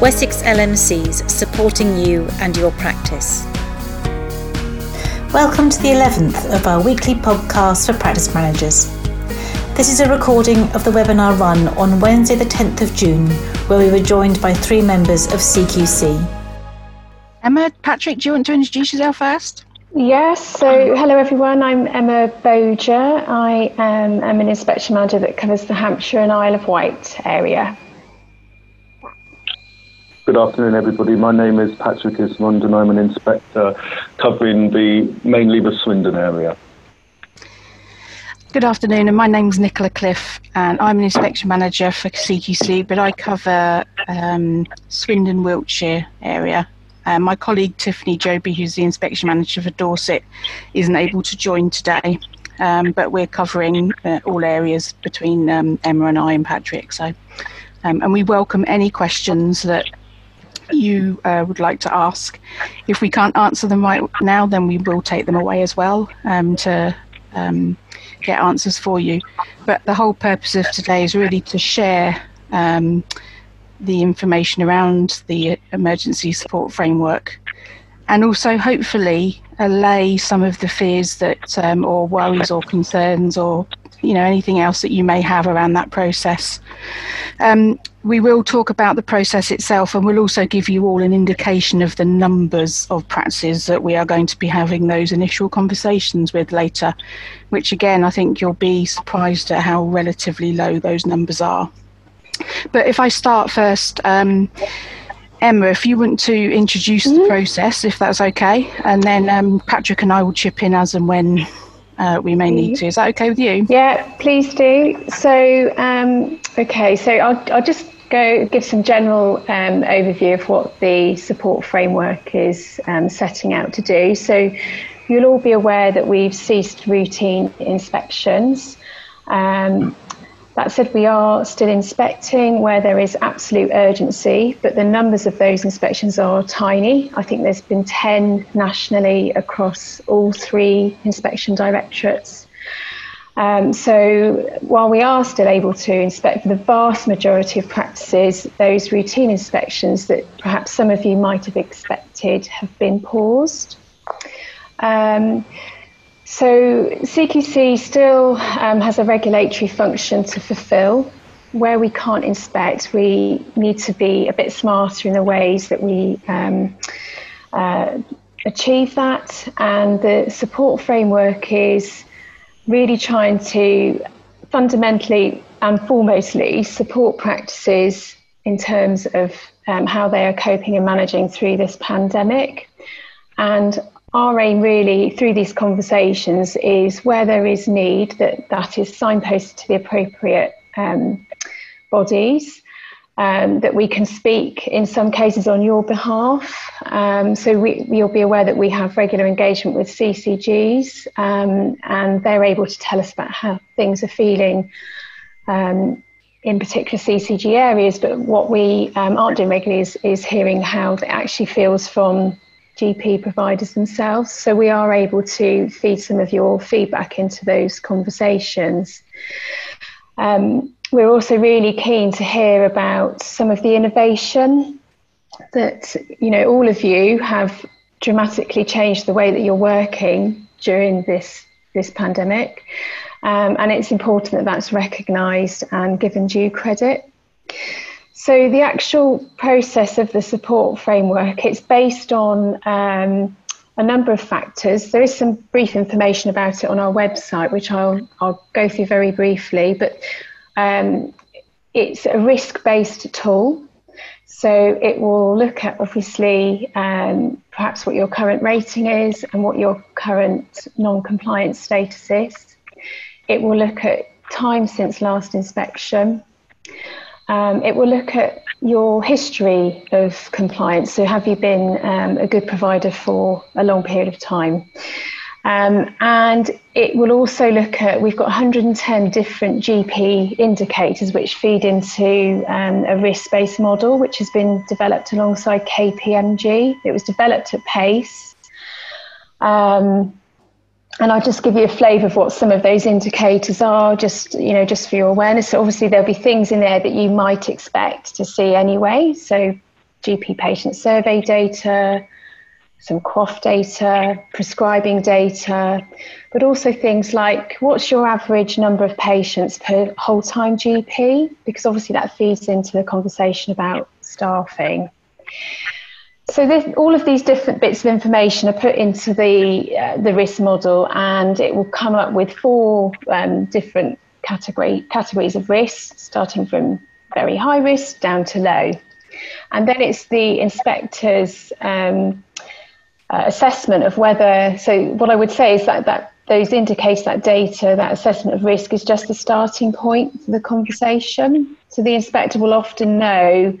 Wessex LMCs supporting you and your practice. Welcome to the 11th of our weekly podcast for practice managers. This is a recording of the webinar run on Wednesday, the 10th of June, where we were joined by three members of CQC. Emma, Patrick, do you want to introduce yourself first? Yes, so hello everyone, I'm Emma Boger. I am, am an inspection manager that covers the Hampshire and Isle of Wight area. Good afternoon, everybody. My name is Patrick Ismond, and I'm an inspector covering the mainly the Swindon area. Good afternoon, and my name is Nicola Cliff, and I'm an inspection manager for CQC, but I cover um, Swindon, Wiltshire area. Uh, my colleague Tiffany Joby, who's the inspection manager for Dorset, isn't able to join today, um, but we're covering uh, all areas between um, Emma and I and Patrick. So, um, and we welcome any questions that you uh, would like to ask. If we can't answer them right now, then we will take them away as well um, to um, get answers for you. But the whole purpose of today is really to share um, the information around the emergency support framework and also hopefully allay some of the fears that um, or worries or concerns or you know anything else that you may have around that process. We will talk about the process itself, and we'll also give you all an indication of the numbers of practices that we are going to be having those initial conversations with later. Which again, I think you'll be surprised at how relatively low those numbers are. But if I start first. Um, Emma, if you want to introduce mm-hmm. the process, if that's okay, and then um, Patrick and I will chip in as and when uh, we may need to. Is that okay with you? Yeah, please do. So, um, okay, so I'll, I'll just go give some general um, overview of what the support framework is um, setting out to do. So, you'll all be aware that we've ceased routine inspections. Um, that said, we are still inspecting where there is absolute urgency, but the numbers of those inspections are tiny. I think there's been 10 nationally across all three inspection directorates. Um, so while we are still able to inspect for the vast majority of practices, those routine inspections that perhaps some of you might have expected have been paused. Um, so CQC still um, has a regulatory function to fulfil. Where we can't inspect, we need to be a bit smarter in the ways that we um, uh, achieve that. And the support framework is really trying to fundamentally and foremostly support practices in terms of um, how they are coping and managing through this pandemic. And our aim really through these conversations is where there is need that that is signposted to the appropriate um, bodies um, that we can speak in some cases on your behalf. Um, so we, you'll be aware that we have regular engagement with CCGs um, and they're able to tell us about how things are feeling um, in particular CCG areas. But what we um, aren't doing regularly is, is hearing how it actually feels from GP providers themselves. So we are able to feed some of your feedback into those conversations. Um, we're also really keen to hear about some of the innovation that you know all of you have dramatically changed the way that you're working during this this pandemic, um, and it's important that that's recognised and given due credit. So the actual process of the support framework, it's based on um, a number of factors. There is some brief information about it on our website, which I'll, I'll go through very briefly, but um, it's a risk-based tool. So it will look at obviously um, perhaps what your current rating is and what your current non-compliance status is. It will look at time since last inspection. Um, it will look at your history of compliance. So, have you been um, a good provider for a long period of time? Um, and it will also look at, we've got 110 different GP indicators which feed into um, a risk based model which has been developed alongside KPMG. It was developed at PACE. Um, and I'll just give you a flavour of what some of those indicators are, just you know, just for your awareness. So obviously there'll be things in there that you might expect to see anyway. So GP patient survey data, some QOF data, prescribing data, but also things like what's your average number of patients per whole time GP? Because obviously that feeds into the conversation about staffing. So this, all of these different bits of information are put into the uh, the risk model, and it will come up with four um, different category categories of risk, starting from very high risk down to low, and then it's the inspector's um, uh, assessment of whether. So what I would say is that that those indicators, that data, that assessment of risk is just the starting point for the conversation. So the inspector will often know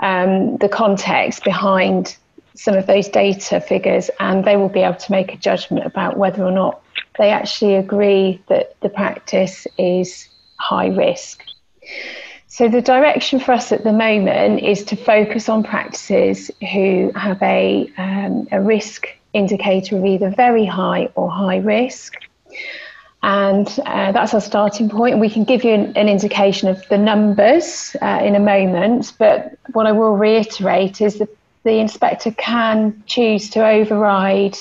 um, the context behind some of those data figures, and they will be able to make a judgment about whether or not they actually agree that the practice is high risk. So, the direction for us at the moment is to focus on practices who have a, um, a risk indicator of either very high or high risk. And uh, that's our starting point. We can give you an, an indication of the numbers uh, in a moment, but what I will reiterate is that the inspector can choose to override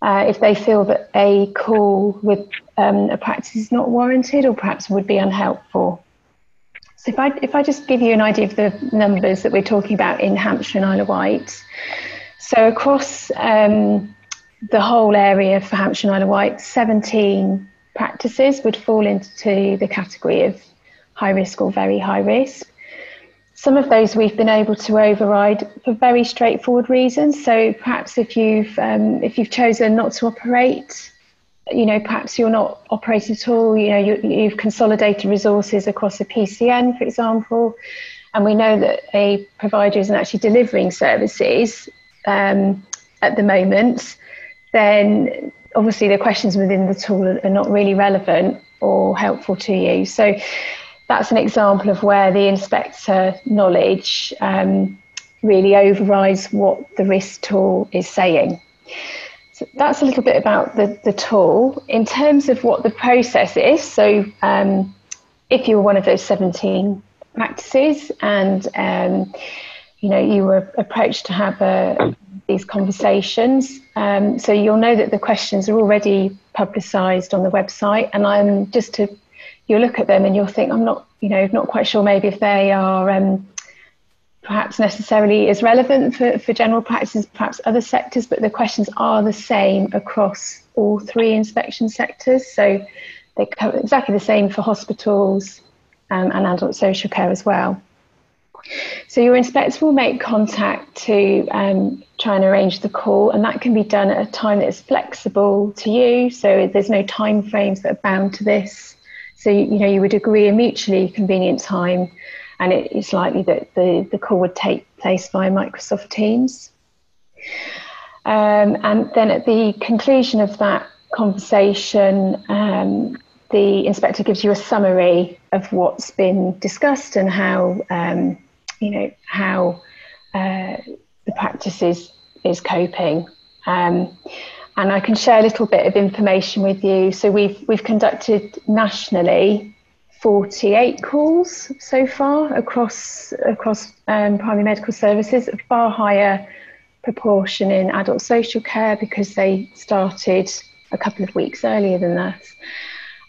uh, if they feel that a call with um, a practice is not warranted or perhaps would be unhelpful. So if I, if I just give you an idea of the numbers that we're talking about in Hampshire and Isle of Wight. So across um, the whole area for Hampshire and Isle of Wight, 17 practices would fall into the category of high risk or very high risk. Some of those we've been able to override for very straightforward reasons. So perhaps if you've um, if you've chosen not to operate, you know, perhaps you're not operating at all. You know, you, have consolidated resources across a PCN, for example, and we know that a provider isn't actually delivering services um, at the moment. Then obviously the questions within the tool are not really relevant or helpful to you. So that's an example of where the inspector knowledge um, really overrides what the risk tool is saying. So that's a little bit about the, the tool. In terms of what the process is, so um, if you were one of those 17 practices and um, you know you were approached to have a, these conversations. Um, so you'll know that the questions are already publicised on the website, and I'm just to you'll look at them and you'll think I'm not you know not quite sure maybe if they are um, perhaps necessarily as relevant for, for general practices, perhaps other sectors, but the questions are the same across all three inspection sectors. So they're exactly the same for hospitals um, and adult social care as well. So your inspector will make contact to um, try and arrange the call, and that can be done at a time that is flexible to you. So there's no time frames that are bound to this. So you know you would agree a mutually convenient time, and it's likely that the, the call would take place via Microsoft Teams. Um, and then at the conclusion of that conversation, um, the inspector gives you a summary of what's been discussed and how um, you know how uh, the practice is is coping. Um, and I can share a little bit of information with you. So we've we've conducted nationally 48 calls so far across across um, primary medical services, a far higher proportion in adult social care because they started a couple of weeks earlier than that.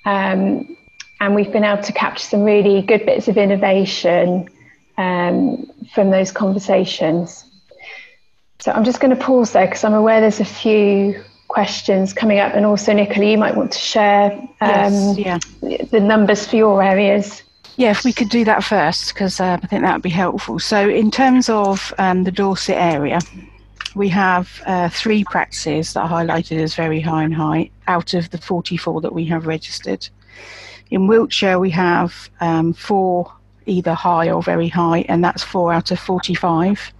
Um, and we've been able to capture some really good bits of innovation um, from those conversations. So I'm just going to pause there because I'm aware there's a few questions coming up, and also Nicola, you might want to share um, yes, yeah. the numbers for your areas. Yeah, if we could do that first, because uh, I think that would be helpful. So, in terms of um, the Dorset area, we have uh, three practices that are highlighted as very high and high out of the 44 that we have registered. In Wiltshire, we have um, four either high or very high, and that's four out of 45.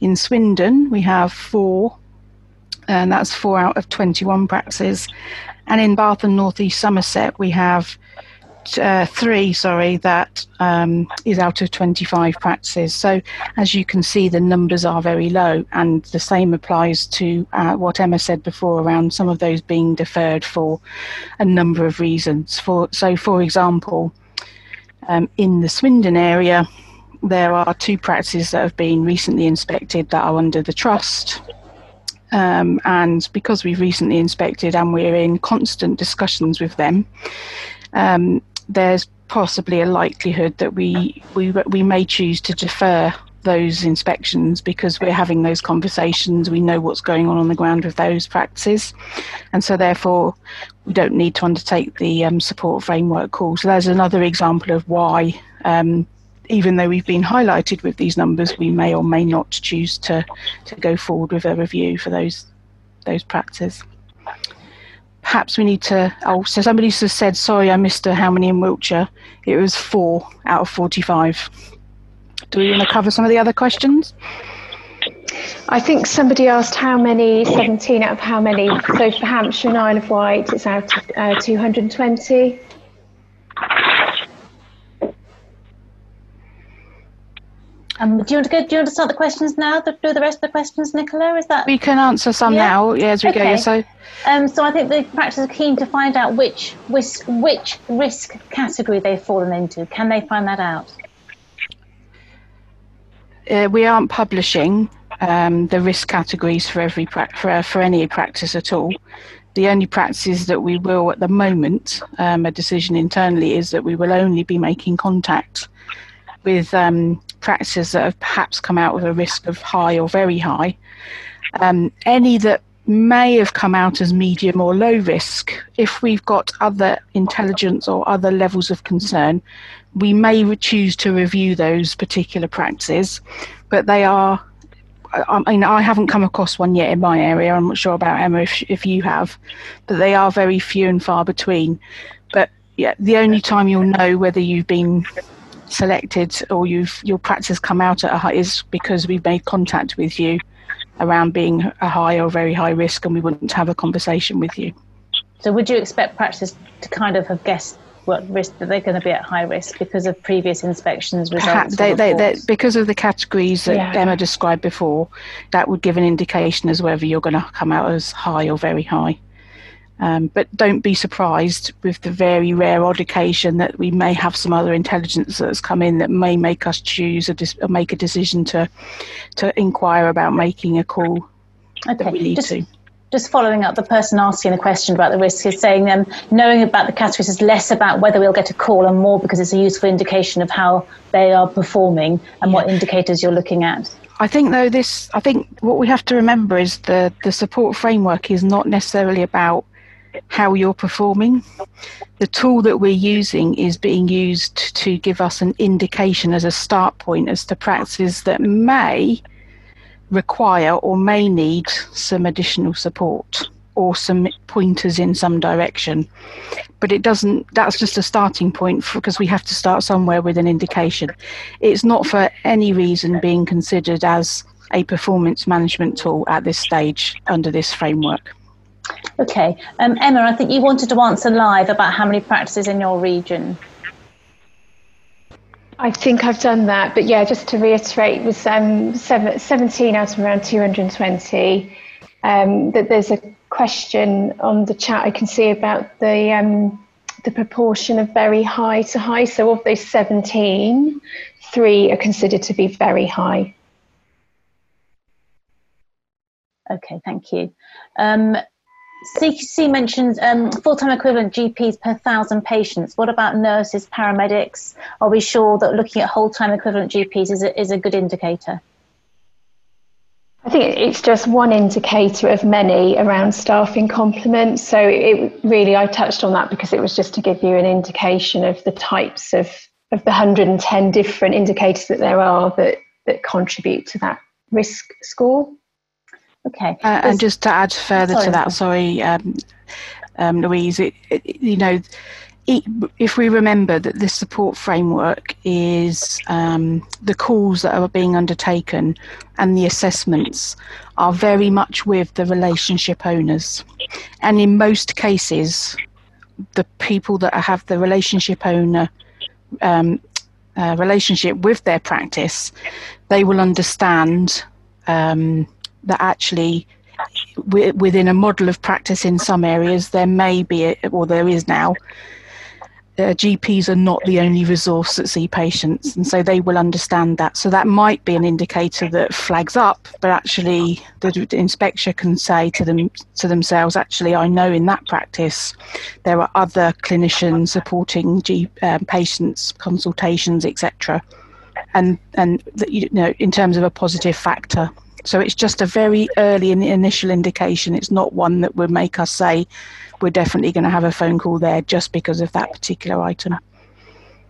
In Swindon, we have four, and that's four out of 21 practices. And in Bath and North East Somerset, we have uh, three, sorry, that um, is out of 25 practices. So as you can see, the numbers are very low, and the same applies to uh, what Emma said before around some of those being deferred for a number of reasons. For so, for example, um, in the Swindon area, there are two practices that have been recently inspected that are under the trust. Um, and because we've recently inspected and we're in constant discussions with them, um, there's possibly a likelihood that we, we we may choose to defer those inspections because we're having those conversations. We know what's going on on the ground with those practices, and so therefore we don't need to undertake the um, support framework call. So there's another example of why. Um, even though we've been highlighted with these numbers, we may or may not choose to, to go forward with a review for those those practices perhaps we need to. Oh, so somebody just said, sorry, I missed how many in Wiltshire. It was four out of 45. Do we want to cover some of the other questions? I think somebody asked how many, 17 out of how many. So for Hampshire and Isle of Wight, it's out of uh, 220. Um, do you want to go? Do you want to start the questions now? Do the rest of the questions, Nicola? Is that we can answer some yeah? now yeah, as we okay. go. So, um, so I think the practitioners are keen to find out which which which risk category they've fallen into. Can they find that out? Uh, we aren't publishing um, the risk categories for every pra- for for any practice at all. The only practices that we will at the moment, um, a decision internally is that we will only be making contact with um, practices that have perhaps come out with a risk of high or very high. Um, any that may have come out as medium or low risk, if we've got other intelligence or other levels of concern, we may choose to review those particular practices, but they are. I mean, I haven't come across one yet in my area. I'm not sure about Emma if, if you have, but they are very few and far between. But yeah, the only time you'll know whether you've been selected or you've your practice come out at a high is because we've made contact with you around being a high or very high risk and we wouldn't have a conversation with you. So would you expect practices to kind of have guessed what risk that they're going to be at high risk because of previous inspections results? They, they, they, because of the categories that yeah. Emma described before, that would give an indication as whether you're going to come out as high or very high. Um, but don't be surprised with the very rare odd occasion that we may have some other intelligence that's come in that may make us choose or, dis- or make a decision to to inquire about making a call okay. that we need just, to. Just following up, the person asking the question about the risk is saying um, knowing about the categories is less about whether we'll get a call and more because it's a useful indication of how they are performing and yeah. what indicators you're looking at. I think though this, I think what we have to remember is the the support framework is not necessarily about how you're performing. The tool that we're using is being used to give us an indication as a start point as to practices that may require or may need some additional support or some pointers in some direction. But it doesn't, that's just a starting point because we have to start somewhere with an indication. It's not for any reason being considered as a performance management tool at this stage under this framework. Okay. Um, Emma, I think you wanted to answer live about how many practices in your region. I think I've done that, but yeah, just to reiterate, it was um, seven, 17 out of around 220. Um, that there's a question on the chat I can see about the um, the proportion of very high to high. So of those 17, three are considered to be very high. Okay, thank you. Um, CQC mentioned um, full-time equivalent GPs per thousand patients. What about nurses, paramedics? Are we sure that looking at whole-time equivalent GPs is a, is a good indicator? I think it's just one indicator of many around staffing complement. So it really, I touched on that because it was just to give you an indication of the types of, of the 110 different indicators that there are that, that contribute to that risk score. Okay. Uh, and just to add further sorry. to that, sorry, um, um, Louise, it, it, you know, it, if we remember that this support framework is um, the calls that are being undertaken and the assessments are very much with the relationship owners. And in most cases, the people that have the relationship owner um, uh, relationship with their practice, they will understand um, that actually within a model of practice in some areas there may be or there is now uh, GPs are not the only resource that see patients, and so they will understand that. So that might be an indicator that flags up, but actually the, the inspector can say to them to themselves, actually, I know in that practice there are other clinicians supporting G, um, patients, consultations, etc. And and you know in terms of a positive factor. So it's just a very early initial indication. It's not one that would make us say we're definitely going to have a phone call there just because of that particular item.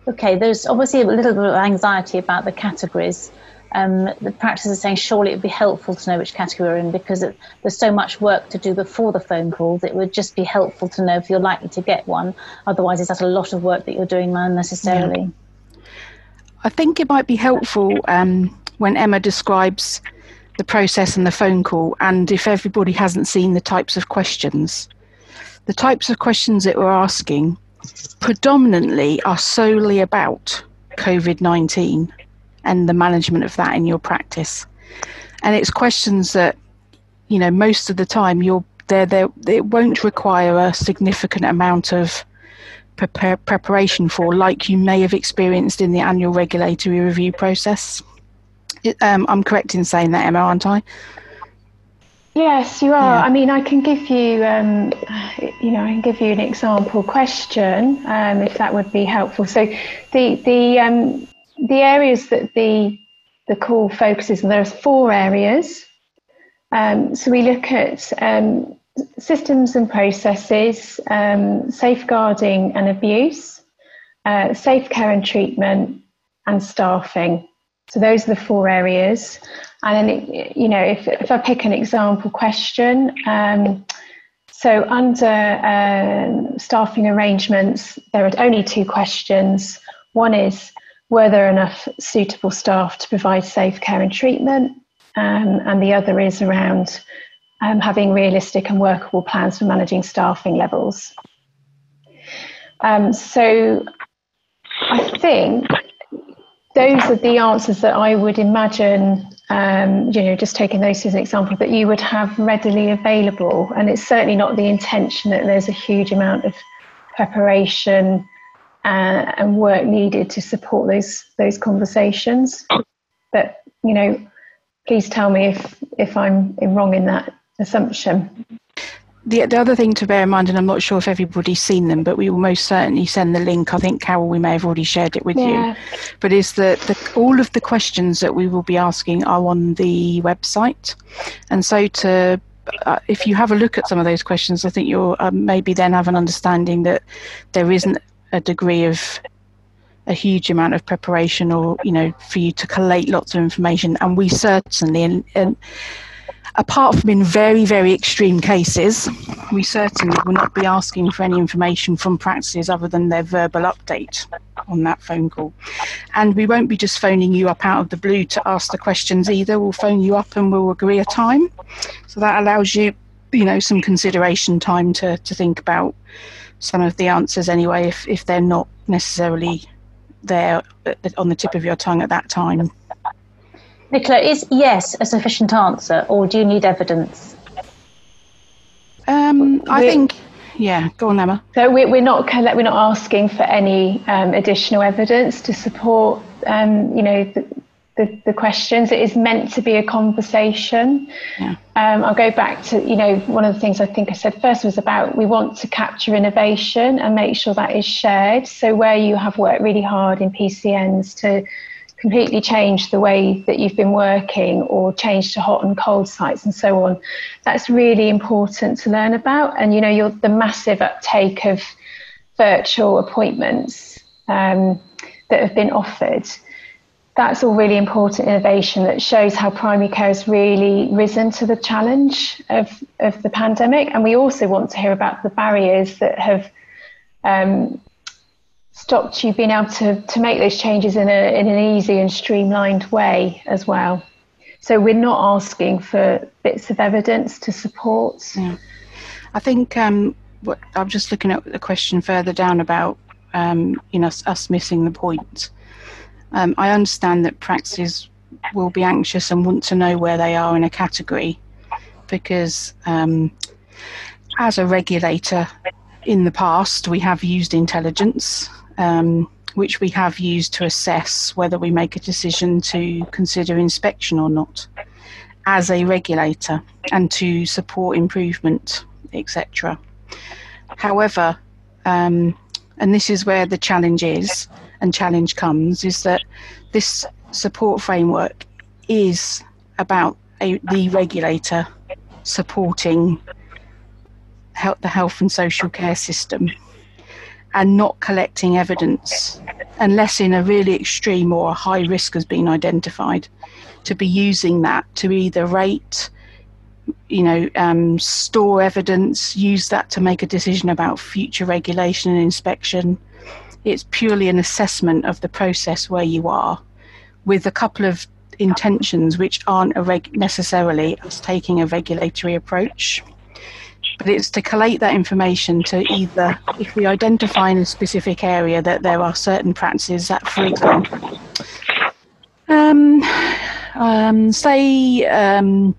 Okay, there's obviously a little bit of anxiety about the categories. Um, the practice is saying surely it would be helpful to know which category we're in because it, there's so much work to do before the phone calls. It would just be helpful to know if you're likely to get one. Otherwise, it's that a lot of work that you're doing unnecessarily. Yeah. I think it might be helpful um, when Emma describes the process and the phone call, and if everybody hasn't seen the types of questions the types of questions that we're asking predominantly are solely about COVID 19 and the management of that in your practice. And it's questions that, you know, most of the time you're there, there it won't require a significant amount of prepare, preparation for, like you may have experienced in the annual regulatory review process. Um, I'm correct in saying that, Emma, aren't I? Yes, you are. Yeah. I mean, I can give you, um, you know, I can give you an example question um, if that would be helpful. So, the the um, the areas that the the call focuses on, there are four areas. Um, so we look at um, systems and processes, um, safeguarding and abuse, uh, safe care and treatment, and staffing. So those are the four areas. And then, you know, if, if I pick an example question, um, so under um, staffing arrangements, there are only two questions. One is, were there enough suitable staff to provide safe care and treatment? Um, and the other is around um, having realistic and workable plans for managing staffing levels. Um, so I think those are the answers that I would imagine um, you know, just taking those as an example, that you would have readily available. And it's certainly not the intention that there's a huge amount of preparation uh, and work needed to support those those conversations. But you know, please tell me if if I'm wrong in that assumption the, the other thing to bear in mind, and I'm not sure if everybody's seen them, but we will most certainly send the link. I think Carol, we may have already shared it with yeah. you. But is that the, all of the questions that we will be asking are on the website, and so to uh, if you have a look at some of those questions, I think you'll uh, maybe then have an understanding that there isn't a degree of a huge amount of preparation or you know for you to collate lots of information and we certainly and, and apart from in very, very extreme cases, we certainly will not be asking for any information from practices other than their verbal update on that phone call. And we won't be just phoning you up out of the blue to ask the questions either. We'll phone you up and we'll agree a time. So that allows you, you know, some consideration time to, to think about some of the answers anyway, if, if they're not necessarily there on the tip of your tongue at that time. Nicola, is yes a sufficient answer, or do you need evidence? Um, I we're, think, yeah. Go on, Emma. So we're, we're not we're not asking for any um, additional evidence to support, um, you know, the, the, the, questions. It is meant to be a conversation. Yeah. Um, I'll go back to, you know, one of the things I think I said first was about we want to capture innovation and make sure that is shared. So where you have worked really hard in PCNs to completely changed the way that you've been working or changed to hot and cold sites and so on. That's really important to learn about. And you know, the massive uptake of virtual appointments um, that have been offered. That's all really important innovation that shows how primary care has really risen to the challenge of, of the pandemic. And we also want to hear about the barriers that have um, stopped you being able to, to make those changes in, a, in an easy and streamlined way as well. So we're not asking for bits of evidence to support. Yeah. I think um, what, I'm just looking at the question further down about um, you know us missing the point. Um, I understand that practices will be anxious and want to know where they are in a category because um, as a regulator in the past we have used intelligence um, which we have used to assess whether we make a decision to consider inspection or not as a regulator and to support improvement, etc. However, um, and this is where the challenge is and challenge comes, is that this support framework is about a, the regulator supporting the health and social care system and not collecting evidence unless in a really extreme or a high risk has been identified to be using that to either rate you know um, store evidence use that to make a decision about future regulation and inspection. It's purely an assessment of the process where you are with a couple of intentions which aren't reg- necessarily us taking a regulatory approach but it's to collate that information to either, if we identify in a specific area that there are certain practices that, for example, um, um, say um,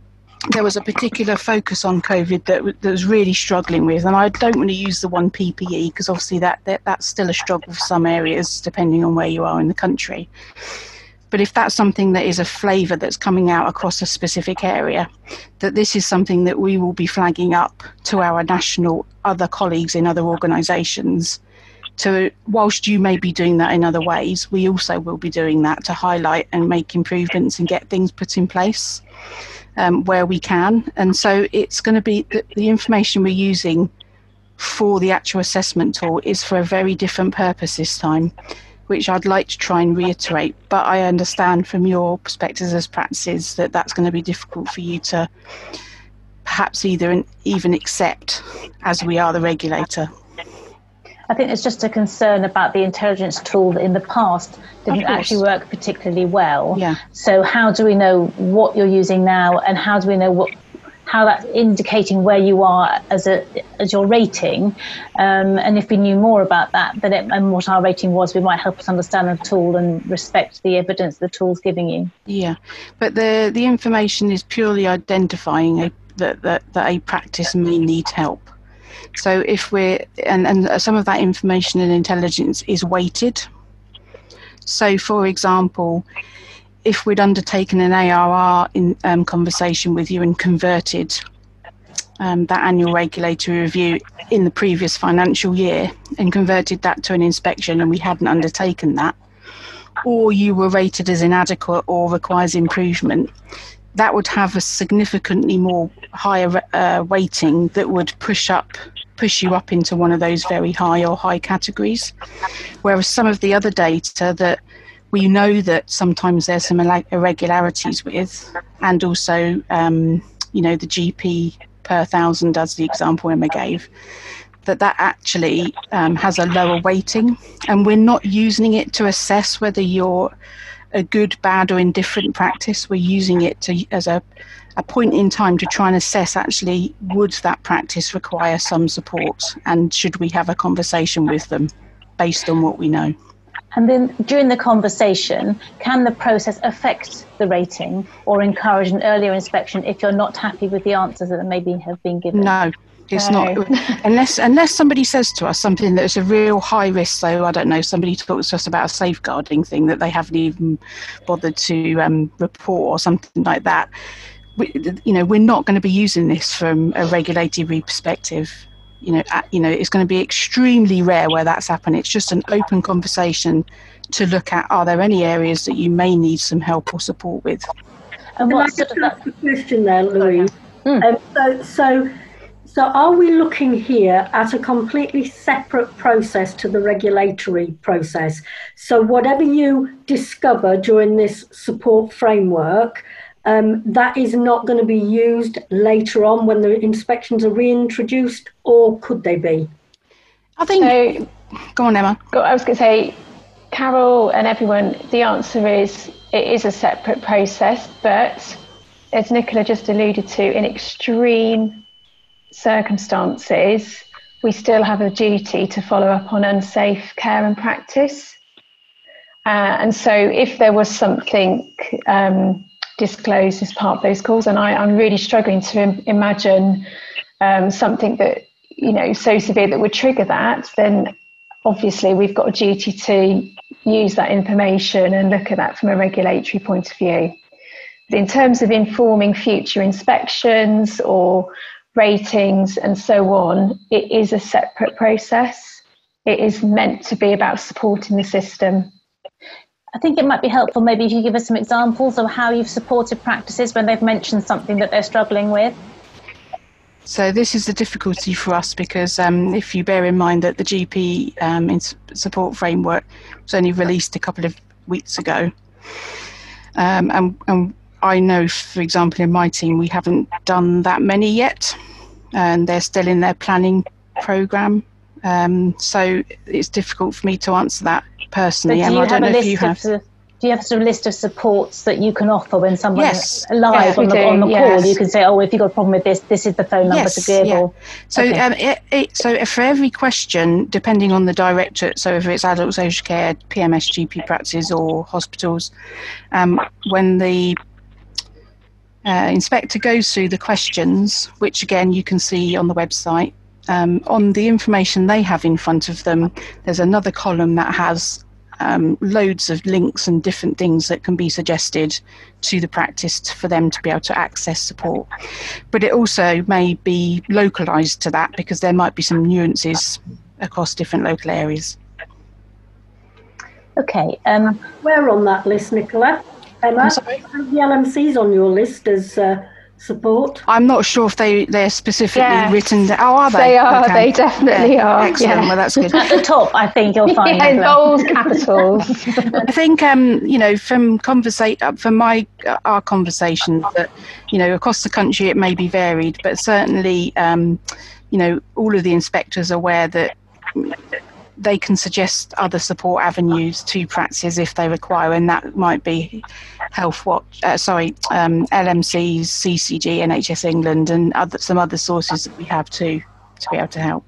there was a particular focus on COVID that, that was really struggling with, and I don't want to use the one PPE because obviously that, that that's still a struggle for some areas depending on where you are in the country. But if that's something that is a flavour that's coming out across a specific area, that this is something that we will be flagging up to our national other colleagues in other organisations. To whilst you may be doing that in other ways, we also will be doing that to highlight and make improvements and get things put in place um, where we can. And so it's going to be the, the information we're using for the actual assessment tool is for a very different purpose this time which I'd like to try and reiterate. But I understand from your perspectives as practices that that's going to be difficult for you to perhaps either even accept as we are the regulator. I think there's just a concern about the intelligence tool that in the past didn't actually work particularly well. Yeah. So how do we know what you're using now and how do we know what how that's indicating where you are as a as your rating. Um, and if we knew more about that, then it, and what our rating was, we might help us understand the tool and respect the evidence the tool's giving you. Yeah, but the the information is purely identifying a, that, that that a practice may need help. So if we're and, and some of that information and intelligence is weighted. So for example, if we'd undertaken an ARR in um, conversation with you and converted um, that annual regulatory review in the previous financial year and converted that to an inspection and we hadn't undertaken that, or you were rated as inadequate or requires improvement, that would have a significantly more higher uh, weighting that would push up push you up into one of those very high or high categories. Whereas some of the other data that we know that sometimes there's some irregularities with, and also, um, you know, the GP per thousand, as the example Emma gave, that that actually um, has a lower weighting, and we're not using it to assess whether you're a good, bad, or indifferent practice. We're using it to as a a point in time to try and assess actually would that practice require some support and should we have a conversation with them based on what we know. And then during the conversation, can the process affect the rating or encourage an earlier inspection if you're not happy with the answers that maybe have been given? No, it's no. not unless unless somebody says to us something that's a real high risk. So I don't know, somebody talks to us about a safeguarding thing that they haven't even bothered to um, report or something like that. We, you know, we're not going to be using this from a regulatory perspective you know, at, you know, it's going to be extremely rare where that's happened. It's just an open conversation to look at: are there any areas that you may need some help or support with? And what sort of that question there, Louise? Mm. Um, so, so, so, are we looking here at a completely separate process to the regulatory process? So, whatever you discover during this support framework um, that is not going to be used later on when the inspections are reintroduced, or could they be? I think. So, go on, Emma. I was going to say, Carol and everyone, the answer is it is a separate process, but as Nicola just alluded to, in extreme circumstances, we still have a duty to follow up on unsafe care and practice. Uh, and so, if there was something um, disclosed as part of those calls. And I, am really struggling to Im- imagine um, something that, you know, so severe that would trigger that, then obviously we've got a duty to use that information and look at that from a regulatory point of view. But in terms of informing future inspections or ratings and so on, it is a separate process. It is meant to be about supporting the system. I think it might be helpful maybe if you give us some examples of how you've supported practices when they've mentioned something that they're struggling with. So this is the difficulty for us because um, if you bear in mind that the GP um, support framework was only released a couple of weeks ago, um, and, and I know, for example, in my team, we haven't done that many yet, and they're still in their planning program. Um, so it's difficult for me to answer that personally. But do you have a list of have... do you have sort of list of supports that you can offer when someone yes. is live yes, on, the, on the yes. call? You can say, "Oh, if you've got a problem with this, this is the phone number yes, to be able." Yeah. So, okay. um, it, it, so for every question, depending on the directorate, so if it's adult social care, PMS, GP practices, or hospitals, um, when the uh, inspector goes through the questions, which again you can see on the website. Um, on the information they have in front of them, there's another column that has um, loads of links and different things that can be suggested to the practice for them to be able to access support. But it also may be localised to that because there might be some nuances across different local areas. Okay. Um, Where on that list, Nicola? Emma, the LMCs on your list as uh, support? I'm not sure if they they're specifically yes. written. Down. Oh, are they? They are. Okay. They definitely yeah. are. Excellent. Yeah. Well, that's good. At the top, I think you'll find. yeah, bold capitals. I think um, you know from conversate uh, from my uh, our conversations that you know across the country it may be varied, but certainly um, you know all of the inspectors are aware that they can suggest other support avenues to practices if they require, and that might be Health Watch, uh, sorry, um, LMCs, CCG, NHS England, and other, some other sources that we have to to be able to help.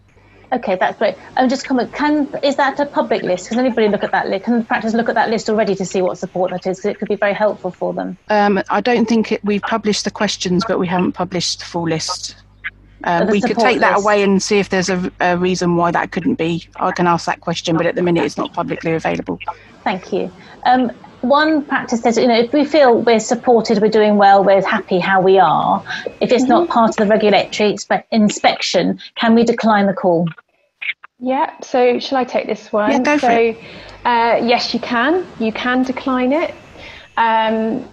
Okay, that's great. Um, just comment. Can is that a public list? Can anybody look at that list? Can the practice look at that list already to see what support that is? Because it could be very helpful for them. Um, I don't think it, we've published the questions, but we haven't published the full list. Um, we could take that away and see if there's a, a, reason why that couldn't be. I can ask that question, but at the minute it's not publicly available. Thank you. One practice says, you know, if we feel we're supported, we're doing well, we're happy how we are, if it's mm-hmm. not part of the regulatory expe- inspection, can we decline the call? Yeah, so shall I take this one? Yeah, go so, for it. Uh, yes, you can. You can decline it. Um,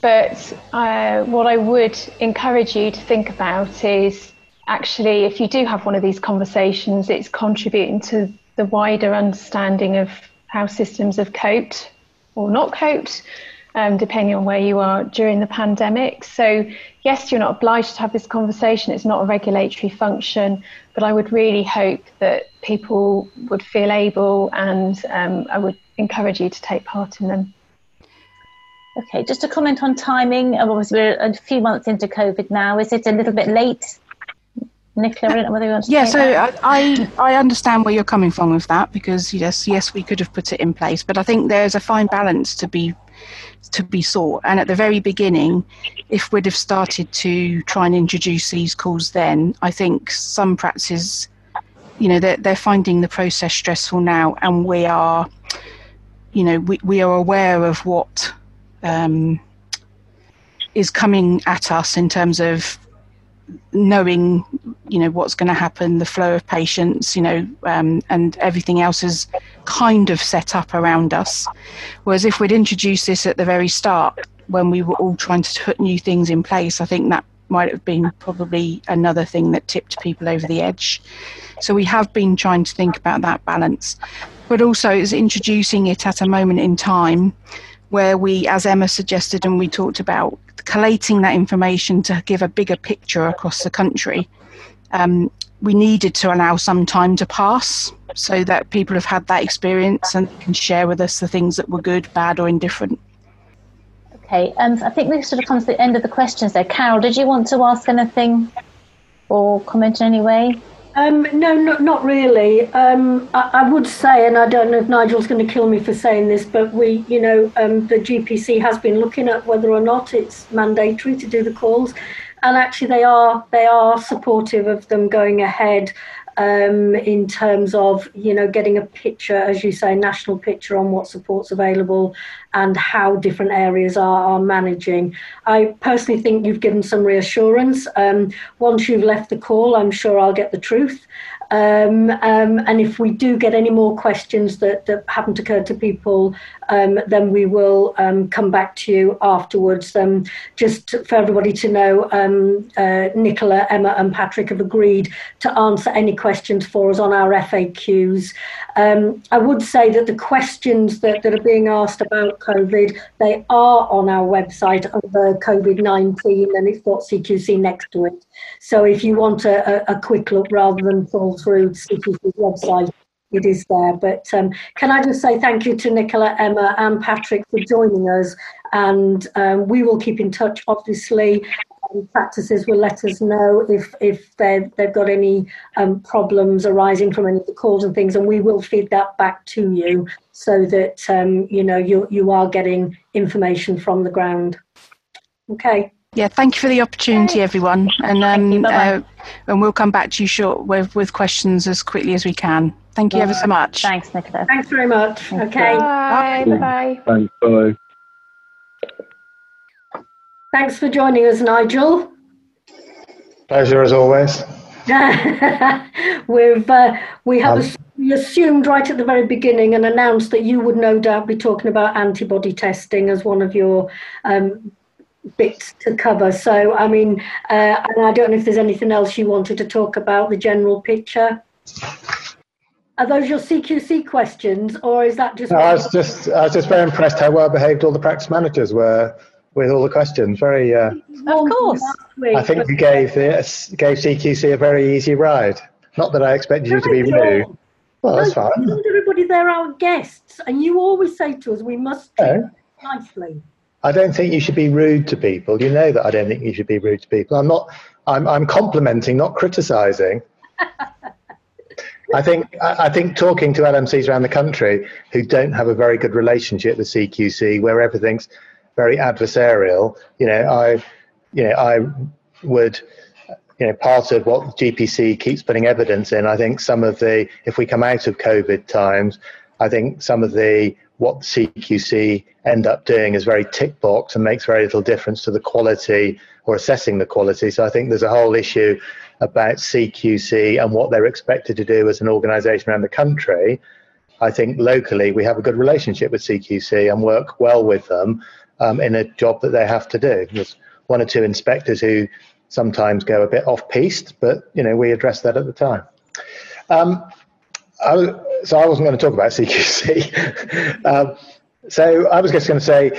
but uh, what I would encourage you to think about is actually, if you do have one of these conversations, it's contributing to the wider understanding of how systems have coped or not coped, um, depending on where you are during the pandemic. So, yes, you're not obliged to have this conversation, it's not a regulatory function, but I would really hope that people would feel able and um, I would encourage you to take part in them. Okay, just a comment on timing. Obviously, we're a few months into COVID now. Is it a little bit late Nicola, I don't know whether you want to Yeah, so I, I, I understand where you're coming from with that because yes, yes, we could have put it in place, but I think there's a fine balance to be to be sought. And at the very beginning, if we'd have started to try and introduce these calls, then I think some practices, you know, they're they're finding the process stressful now, and we are, you know, we we are aware of what. Um, is coming at us in terms of knowing you know what's going to happen the flow of patients you know um, and everything else is kind of set up around us. Whereas if we'd introduced this at the very start when we were all trying to put new things in place i think that might have been probably another thing that tipped people over the edge. So we have been trying to think about that balance. But also is introducing it at a moment in time where we, as Emma suggested and we talked about, collating that information to give a bigger picture across the country. Um, we needed to allow some time to pass so that people have had that experience and can share with us the things that were good, bad, or indifferent. Okay, and I think this sort of comes to the end of the questions there. Carol, did you want to ask anything or comment in any way? Um, no, not, not really. Um, I, I, would say, and I don't know if Nigel's going to kill me for saying this, but we, you know, um, the GPC has been looking at whether or not it's mandatory to do the calls, and actually they are they are supportive of them going ahead. Um, in terms of you know getting a picture, as you say, national picture on what support's available and how different areas are, are managing. I personally think you've given some reassurance. Um, once you've left the call, I'm sure I'll get the truth. Um, um, and if we do get any more questions that, that haven't occurred to people, um, then we will um, come back to you afterwards. Um, just for everybody to know, um, uh, Nicola, Emma, and Patrick have agreed to answer any questions for us on our FAQs. I would say that the questions that, that are being asked about COVID, they are on our website under COVID 19 and it's got CQC next to it. So if you want a, a, a quick look rather than fall through CQC's website, it is there. But um, can I just say thank you to Nicola, Emma, and Patrick for joining us, and um, we will keep in touch. Obviously, um, practices will let us know if if they've they've got any um, problems arising from any of the calls and things, and we will feed that back to you so that um, you know you you are getting information from the ground. Okay. Yeah, thank you for the opportunity, everyone, and um, uh, and we'll come back to you short with, with questions as quickly as we can. Thank you ever so much. Thanks, Nicola. Thanks very much. Thank okay. Bye. Bye. Bye. Thanks. Bye. Thanks for joining us, Nigel. Pleasure as always. We've uh, we have um, we assumed right at the very beginning and announced that you would no doubt be talking about antibody testing as one of your um, bits to cover. So, I mean, uh, and I don't know if there's anything else you wanted to talk about, the general picture. Are those your CQC questions, or is that just? No, I was just, I was just very impressed how well behaved all the practice managers were with all the questions. Very, uh, of course. I think you gave the gave CQC a very easy ride. Not that I expected you to be new. Well, that's fine. Everybody, they're our guests, and you always say to us, "We must treat nicely." I don't think you should be rude to people. You know that I don't think you should be rude to people. I'm not. I'm, I'm complimenting, not criticising. I think I think talking to LMCs around the country who don't have a very good relationship with CQC, where everything's very adversarial. You know, I, you know, I would, you know, part of what GPC keeps putting evidence in. I think some of the, if we come out of COVID times, I think some of the what CQC end up doing is very tick box and makes very little difference to the quality or assessing the quality. So I think there's a whole issue about CQC and what they're expected to do as an organisation around the country. I think locally we have a good relationship with CQC and work well with them um, in a job that they have to do. There's one or two inspectors who sometimes go a bit off piste, but you know we address that at the time. Um, I, so I wasn't going to talk about CQC. um, so I was just going to say,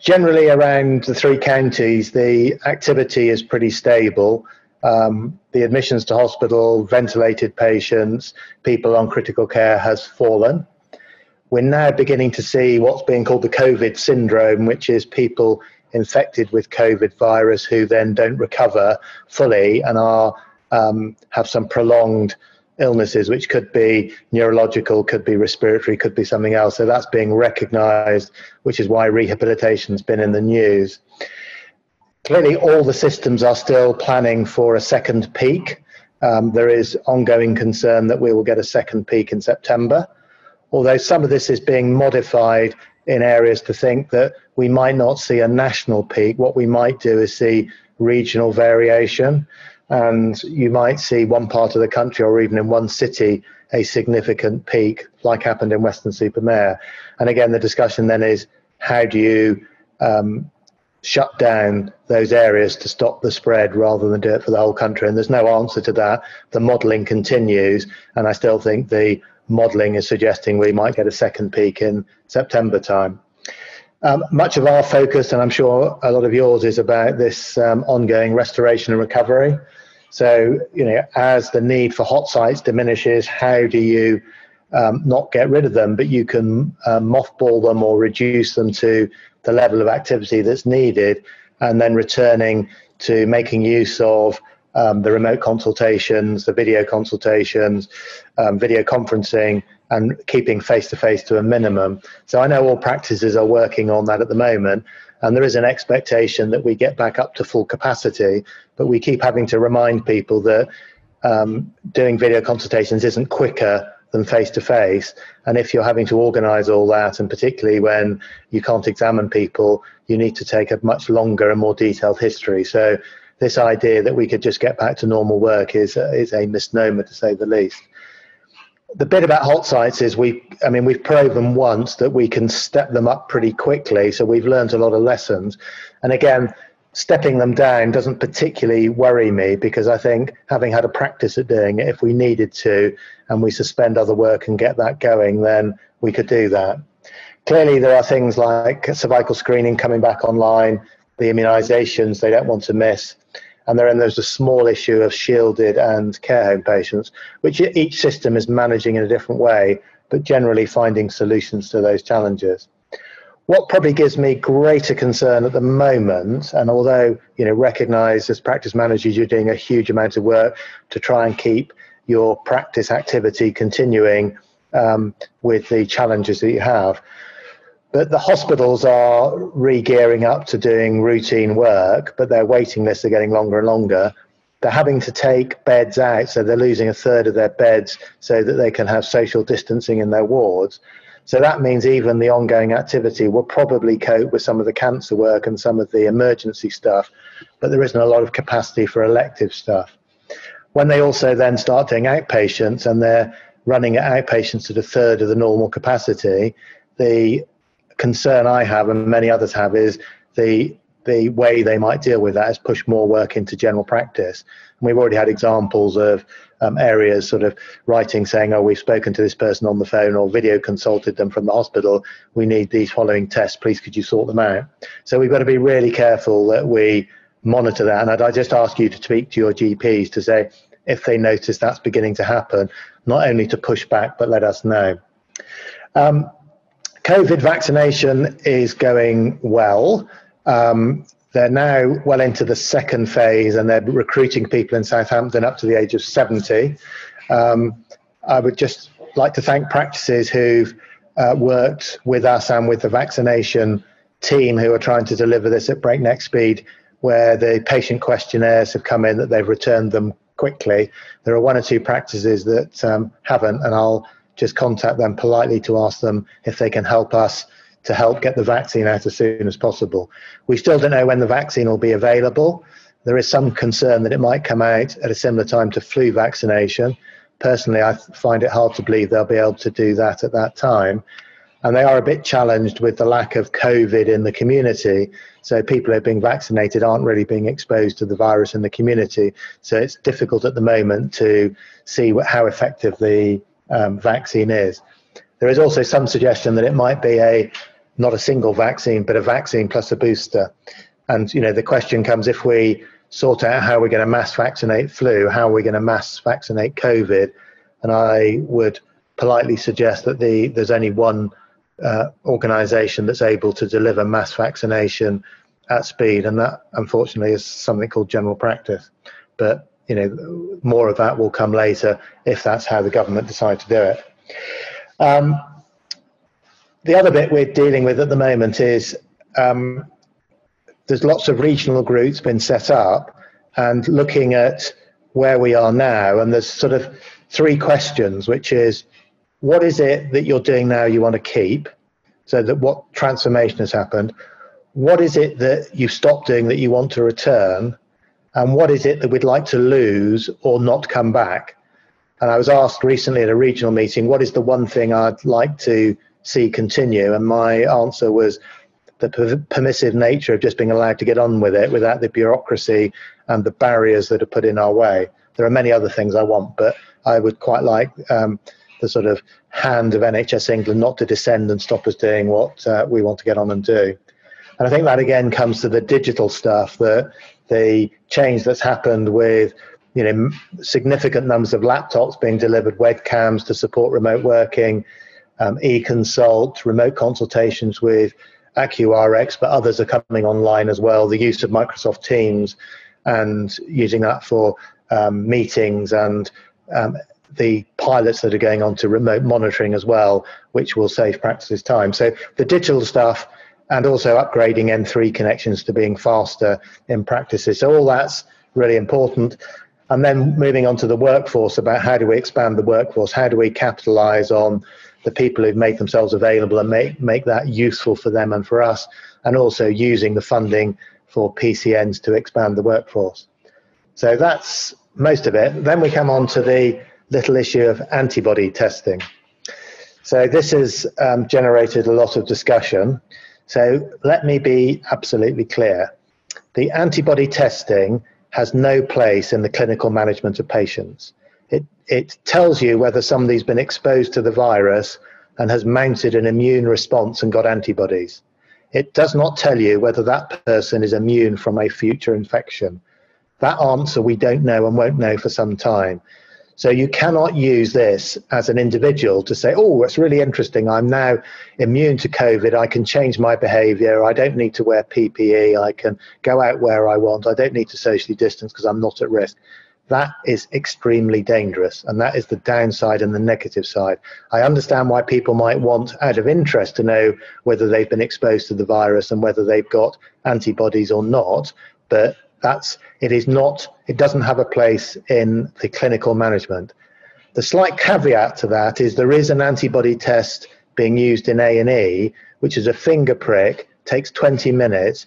generally around the three counties, the activity is pretty stable. Um, the admissions to hospital, ventilated patients, people on critical care has fallen. We're now beginning to see what's being called the COVID syndrome, which is people infected with COVID virus who then don't recover fully and are um, have some prolonged illnesses, which could be neurological, could be respiratory, could be something else. So that's being recognized, which is why rehabilitation's been in the news. Clearly, all the systems are still planning for a second peak. Um, there is ongoing concern that we will get a second peak in September, although some of this is being modified in areas to think that we might not see a national peak. What we might do is see regional variation and you might see one part of the country or even in one city a significant peak, like happened in Weston-super-Mare. And again, the discussion then is how do you um, shut down those areas to stop the spread rather than do it for the whole country? And there's no answer to that. The modelling continues, and I still think the modelling is suggesting we might get a second peak in September time. Um, much of our focus, and I'm sure a lot of yours, is about this um, ongoing restoration and recovery. So, you know, as the need for hot sites diminishes, how do you um, not get rid of them, but you can um, mothball them or reduce them to the level of activity that's needed, and then returning to making use of um, the remote consultations, the video consultations, um, video conferencing, and keeping face to face to a minimum. So I know all practices are working on that at the moment, and there is an expectation that we get back up to full capacity. But we keep having to remind people that um, doing video consultations isn't quicker than face to face. And if you're having to organize all that, and particularly when you can't examine people, you need to take a much longer and more detailed history. So, this idea that we could just get back to normal work is, uh, is a misnomer to say the least. The bit about hot sites is we, I mean, we've proven once that we can step them up pretty quickly. So we've learned a lot of lessons. And again, stepping them down doesn't particularly worry me because I think having had a practice at doing it, if we needed to and we suspend other work and get that going, then we could do that. Clearly, there are things like cervical screening coming back online, the immunisations they don't want to miss, and then there's a small issue of shielded and care home patients, which each system is managing in a different way, but generally finding solutions to those challenges. What probably gives me greater concern at the moment, and although you know recognise as practice managers you're doing a huge amount of work to try and keep your practice activity continuing um, with the challenges that you have, but the hospitals are re-gearing up to doing routine work, but their waiting lists are getting longer and longer. They're having to take beds out, so they're losing a third of their beds so that they can have social distancing in their wards. So that means even the ongoing activity will probably cope with some of the cancer work and some of the emergency stuff, but there isn't a lot of capacity for elective stuff. When they also then start doing outpatients and they're running at outpatients at a third of the normal capacity, the concern I have and many others have is the the way they might deal with that is push more work into general practice. And we've already had examples of um, areas sort of writing saying, oh, we've spoken to this person on the phone or video consulted them from the hospital. We need these following tests. Please, could you sort them out? So we've got to be really careful that we monitor that. And I'd just ask you to speak to your GPs to say if they notice that's beginning to happen, not only to push back, but let us know. Um, COVID vaccination is going well. Um, they're now well into the second phase and they're recruiting people in Southampton up to the age of 70. Um, I would just like to thank practices who've uh, worked with us and with the vaccination team who are trying to deliver this at breakneck speed, where the patient questionnaires have come in that they've returned them quickly. There are one or two practices that um, haven't, and I'll just contact them politely to ask them if they can help us to help get the vaccine out as soon as possible. We still don't know when the vaccine will be available. There is some concern that it might come out at a similar time to flu vaccination. Personally, I find it hard to believe they'll be able to do that at that time. And they are a bit challenged with the lack of COVID in the community. So people who are being vaccinated aren't really being exposed to the virus in the community. So it's difficult at the moment to see how effective the um, vaccine is. There is also some suggestion that it might be a not a single vaccine, but a vaccine plus a booster. And you know, the question comes: if we sort out how we're going to mass vaccinate flu, how are we going to mass vaccinate COVID? And I would politely suggest that the there's only one uh, organisation that's able to deliver mass vaccination at speed, and that unfortunately is something called general practice. But you know, more of that will come later if that's how the government decide to do it. Um, the other bit we're dealing with at the moment is um, there's lots of regional groups been set up and looking at where we are now. And there's sort of three questions, which is what is it that you're doing now you want to keep? So that what transformation has happened? What is it that you've stopped doing that you want to return? And what is it that we'd like to lose or not come back? And I was asked recently at a regional meeting, what is the one thing I'd like to see continue? And my answer was the permissive nature of just being allowed to get on with it without the bureaucracy and the barriers that are put in our way. There are many other things I want, but I would quite like um, the sort of hand of NHS England not to descend and stop us doing what uh, we want to get on and do. And I think that again comes to the digital stuff, that the change that's happened with you know, significant numbers of laptops being delivered, webcams to support remote working, um, e-consult, remote consultations with AccuRx, but others are coming online as well. The use of Microsoft Teams and using that for um, meetings and um, the pilots that are going on to remote monitoring as well, which will save practices time. So the digital stuff and also upgrading N3 connections to being faster in practices. So all that's really important. And then moving on to the workforce about how do we expand the workforce? How do we capitalize on the people who've made themselves available and make, make that useful for them and for us? And also using the funding for PCNs to expand the workforce. So that's most of it. Then we come on to the little issue of antibody testing. So this has um, generated a lot of discussion. So let me be absolutely clear. The antibody testing has no place in the clinical management of patients. It, it tells you whether somebody's been exposed to the virus and has mounted an immune response and got antibodies. It does not tell you whether that person is immune from a future infection. That answer we don't know and won't know for some time. So you cannot use this as an individual to say, oh, it's really interesting. I'm now immune to COVID. I can change my behavior. I don't need to wear PPE. I can go out where I want. I don't need to socially distance because I'm not at risk. That is extremely dangerous. And that is the downside and the negative side. I understand why people might want, out of interest, to know whether they've been exposed to the virus and whether they've got antibodies or not. But that's it is not it doesn't have a place in the clinical management. The slight caveat to that is there is an antibody test being used in A and E, which is a finger prick, takes 20 minutes,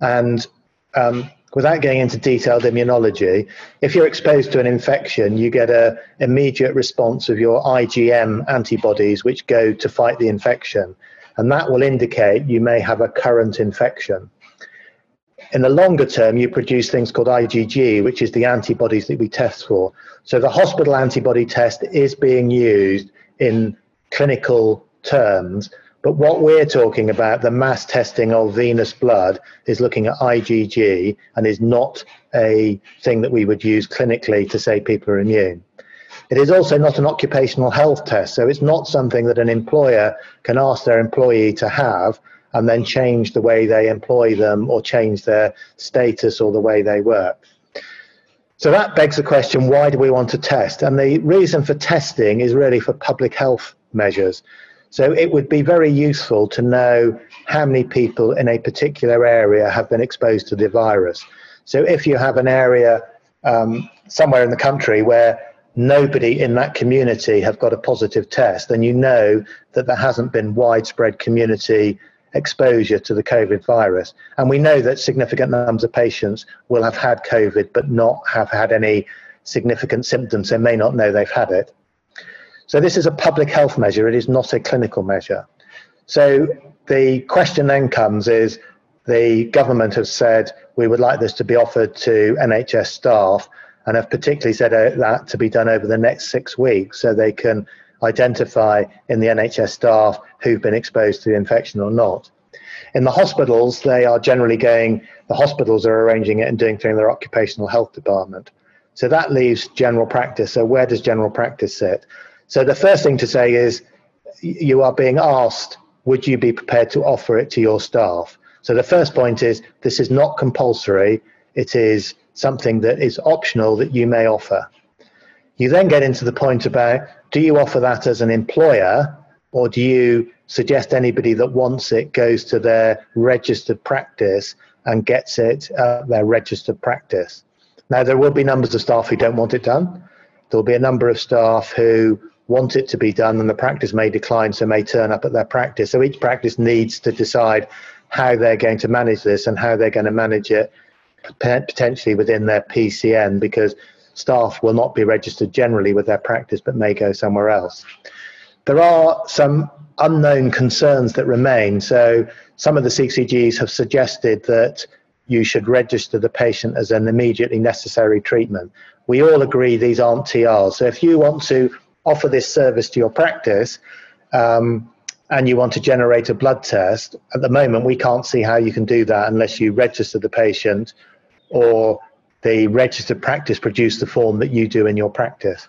and um, without going into detailed immunology, if you're exposed to an infection, you get a immediate response of your IgM antibodies, which go to fight the infection, and that will indicate you may have a current infection. In the longer term, you produce things called IgG, which is the antibodies that we test for. So the hospital antibody test is being used in clinical terms, but what we're talking about, the mass testing of venous blood, is looking at IgG and is not a thing that we would use clinically to say people are immune. It is also not an occupational health test, so it's not something that an employer can ask their employee to have and then change the way they employ them or change their status or the way they work. So that begs the question why do we want to test? And the reason for testing is really for public health measures. So it would be very useful to know how many people in a particular area have been exposed to the virus. So if you have an area um, somewhere in the country where nobody in that community have got a positive test, then you know that there hasn't been widespread community exposure to the COVID virus. And we know that significant numbers of patients will have had COVID but not have had any significant symptoms. They may not know they've had it. So this is a public health measure, it is not a clinical measure. So the question then comes is the government has said we would like this to be offered to NHS staff and have particularly said uh, that to be done over the next six weeks so they can identify in the NHS staff who've been exposed to the infection or not. In the hospitals, they are generally going, the hospitals are arranging it and doing through their occupational health department. So that leaves general practice. So where does general practice sit? So the first thing to say is you are being asked, would you be prepared to offer it to your staff? So the first point is this is not compulsory. It is something that is optional that you may offer. You then get into the point about do you offer that as an employer or do you suggest anybody that wants it goes to their registered practice and gets it uh, their registered practice? Now, there will be numbers of staff who don't want it done. There will be a number of staff who want it to be done, and the practice may decline, so may turn up at their practice. So each practice needs to decide how they're going to manage this and how they're going to manage it potentially within their PCN because staff will not be registered generally with their practice but may go somewhere else. There are some unknown concerns that remain. So some of the CCGs have suggested that you should register the patient as an immediately necessary treatment. We all agree these aren't TRs. So if you want to offer this service to your practice um, and you want to generate a blood test, at the moment we can't see how you can do that unless you register the patient or the registered practice produce the form that you do in your practice.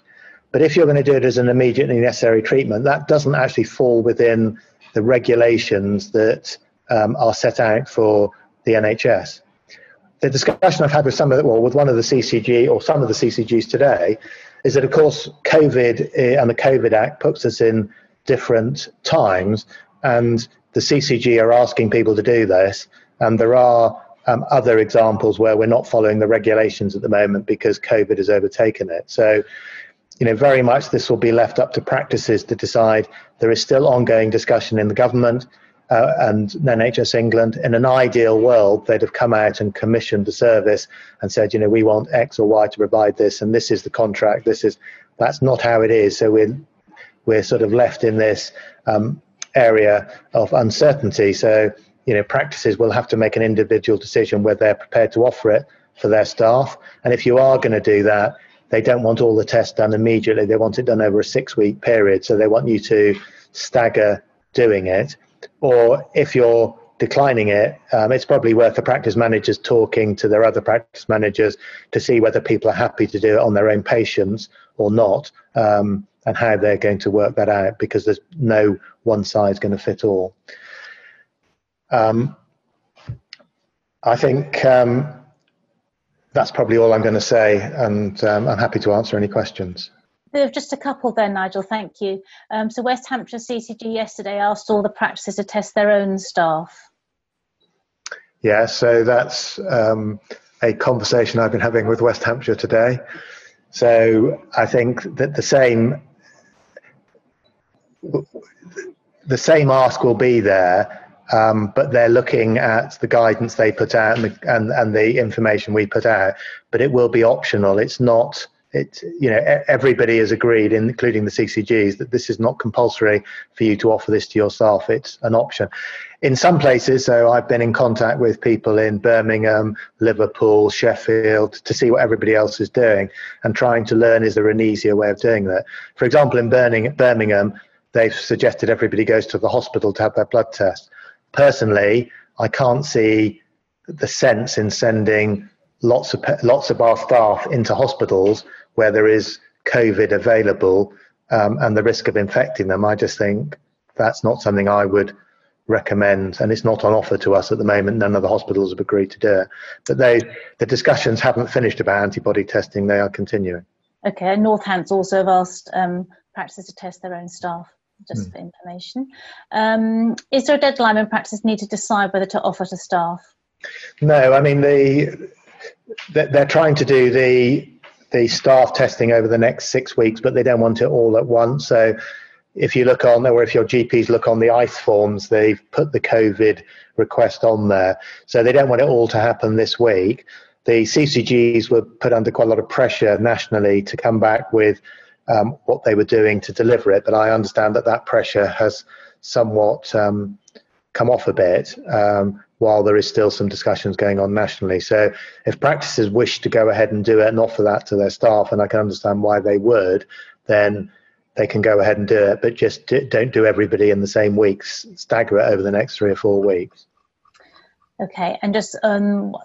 But if you're going to do it as an immediately necessary treatment, that doesn't actually fall within the regulations that um, are set out for the NHS. The discussion I've had with some of the, well, with one of the CCG or some of the CCGs today is that, of course, COVID eh, and the COVID Act puts us in different times, and the CCG are asking people to do this, and there are um, other examples where we're not following the regulations at the moment because COVID has overtaken it. So, you know, very much this will be left up to practices to decide. There is still ongoing discussion in the government uh, and NHS England. In an ideal world, they'd have come out and commissioned a service and said, you know, we want X or Y to provide this, and this is the contract. This is that's not how it is. So we're we're sort of left in this um, area of uncertainty. So you know, practices will have to make an individual decision whether they're prepared to offer it for their staff. And if you are going to do that, they don't want all the tests done immediately. They want it done over a six week period. So they want you to stagger doing it. Or if you're declining it, um, it's probably worth the practice managers talking to their other practice managers to see whether people are happy to do it on their own patients or not, um, and how they're going to work that out because there's no one size going to fit all. Um, I think um, that's probably all I'm going to say, and um, I'm happy to answer any questions. There's just a couple there, Nigel. Thank you. Um, so West Hampshire CCG yesterday asked all the practices to test their own staff. Yeah, so that's um, a conversation I've been having with West Hampshire today. So I think that the same the same ask will be there um, but they're looking at the guidance they put out and the, and, and the information we put out. But it will be optional. It's not. It you know everybody has agreed, including the CCGs, that this is not compulsory for you to offer this to your staff. It's an option. In some places, so I've been in contact with people in Birmingham, Liverpool, Sheffield to see what everybody else is doing and trying to learn is there an easier way of doing that. For example, in Birmingham, they've suggested everybody goes to the hospital to have their blood test personally, I can't see the sense in sending lots of lots of our staff into hospitals where there is COVID available um, and the risk of infecting them. I just think that's not something I would recommend, and it's not on offer to us at the moment. None of the hospitals have agreed to do it. But they, the discussions haven't finished about antibody testing; they are continuing. Okay, Northants also have asked um, practices to test their own staff just mm. for information. Um, is there a deadline when practices need to decide whether to offer to staff? No, I mean the they're trying to do the the staff testing over the next six weeks, but they don't want it all at once. So if you look on or if your GPs look on the ICE forms, they've put the COVID request on there. So they don't want it all to happen this week. The CCGs were put under quite a lot of pressure nationally to come back with um, what they were doing to deliver it. But I understand that that pressure has somewhat um, come off a bit um, while there is still some discussions going on nationally. So if practices wish to go ahead and do it and offer that to their staff, and I can understand why they would, then they can go ahead and do it, but just don't do everybody in the same weeks. Stagger it over the next three or four weeks. Okay, and just um,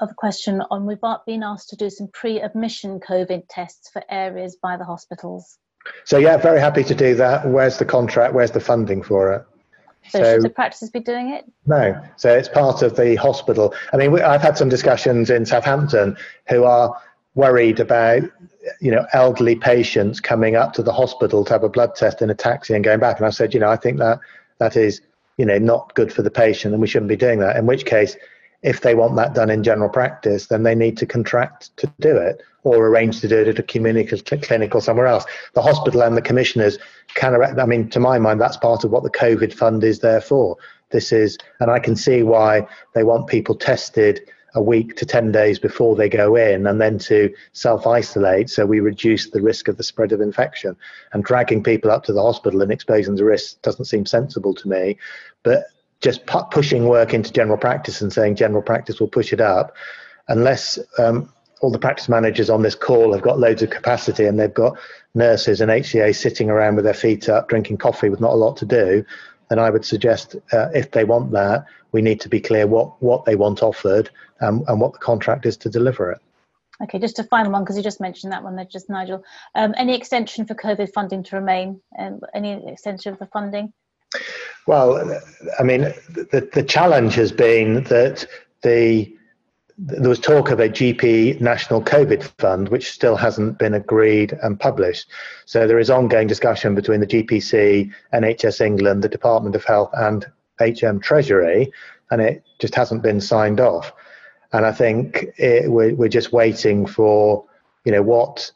of a question on we've been asked to do some pre-admission COVID tests for areas by the hospitals. So yeah, very happy to do that. Where's the contract? Where's the funding for it? So, so should the practices be doing it? No. So it's part of the hospital. I mean, we, I've had some discussions in Southampton who are worried about you know elderly patients coming up to the hospital to have a blood test in a taxi and going back. And I said, you know, I think that that is you know not good for the patient, and we shouldn't be doing that. In which case, if they want that done in general practice, then they need to contract to do it or arrange to do it at a community clinic or somewhere else. The hospital and the commissioners can, I mean, to my mind, that's part of what the COVID fund is there for. This is, and I can see why they want people tested a week to 10 days before they go in and then to self isolate so we reduce the risk of the spread of infection. And dragging people up to the hospital and exposing the risk doesn't seem sensible to me. But just pu- pushing work into general practice and saying general practice will push it up, unless um, all the practice managers on this call have got loads of capacity and they've got nurses and HCA sitting around with their feet up drinking coffee with not a lot to do, then I would suggest uh, if they want that, we need to be clear what, what they want offered um, and what the contract is to deliver it. Okay, just a final one because you just mentioned that one there, just Nigel. Um, any extension for COVID funding to remain? Um, any extension of the funding? Well, I mean, the, the challenge has been that the there was talk of a GP national COVID fund, which still hasn't been agreed and published. So there is ongoing discussion between the GPC, NHS England, the Department of Health, and HM Treasury, and it just hasn't been signed off. And I think it, we're, we're just waiting for, you know, what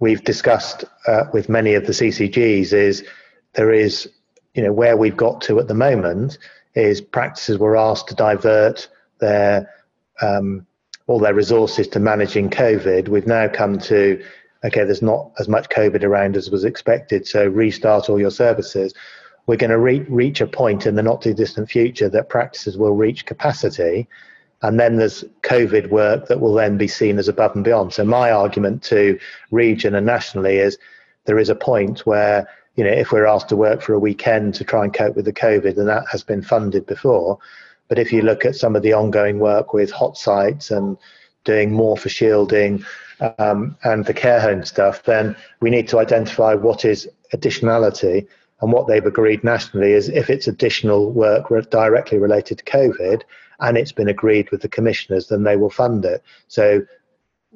we've discussed uh, with many of the CCGs is there is, you know, where we've got to at the moment is practices were asked to divert their um, all their resources to managing COVID. We've now come to okay, there's not as much COVID around as was expected, so restart all your services. We're going to re- reach a point in the not too distant future that practices will reach capacity, and then there's COVID work that will then be seen as above and beyond. So my argument to region and nationally is there is a point where you know if we're asked to work for a weekend to try and cope with the COVID, and that has been funded before. But if you look at some of the ongoing work with hot sites and doing more for shielding, um, and the care home stuff, then we need to identify what is additionality. And what they've agreed nationally is if it's additional work directly related to COVID and it's been agreed with the commissioners, then they will fund it. So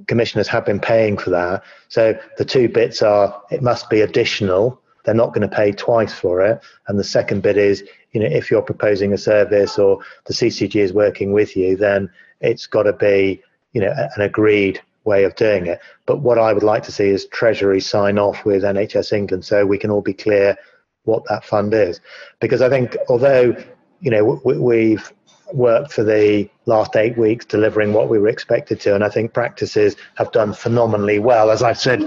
commissioners have been paying for that. So the two bits are it must be additional. They're not going to pay twice for it. And the second bit is, you know, if you're proposing a service or the CCG is working with you, then it's got to be, you know, an agreed way of doing it. But what I would like to see is Treasury sign off with NHS England so we can all be clear what that fund is. Because I think although you know we've worked for the last eight weeks delivering what we were expected to, and I think practices have done phenomenally well, as I've said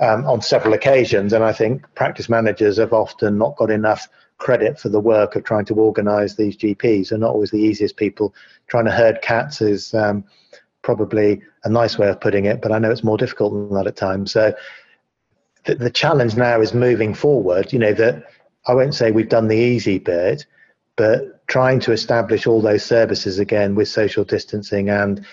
um, on several occasions. And I think practice managers have often not got enough credit for the work of trying to organise these GPs. They're not always the easiest people. Trying to herd cats is um, probably a nice way of putting it, but I know it's more difficult than that at times. So the, the challenge now is moving forward. You know that I won't say we've done the easy bit, but trying to establish all those services again with social distancing and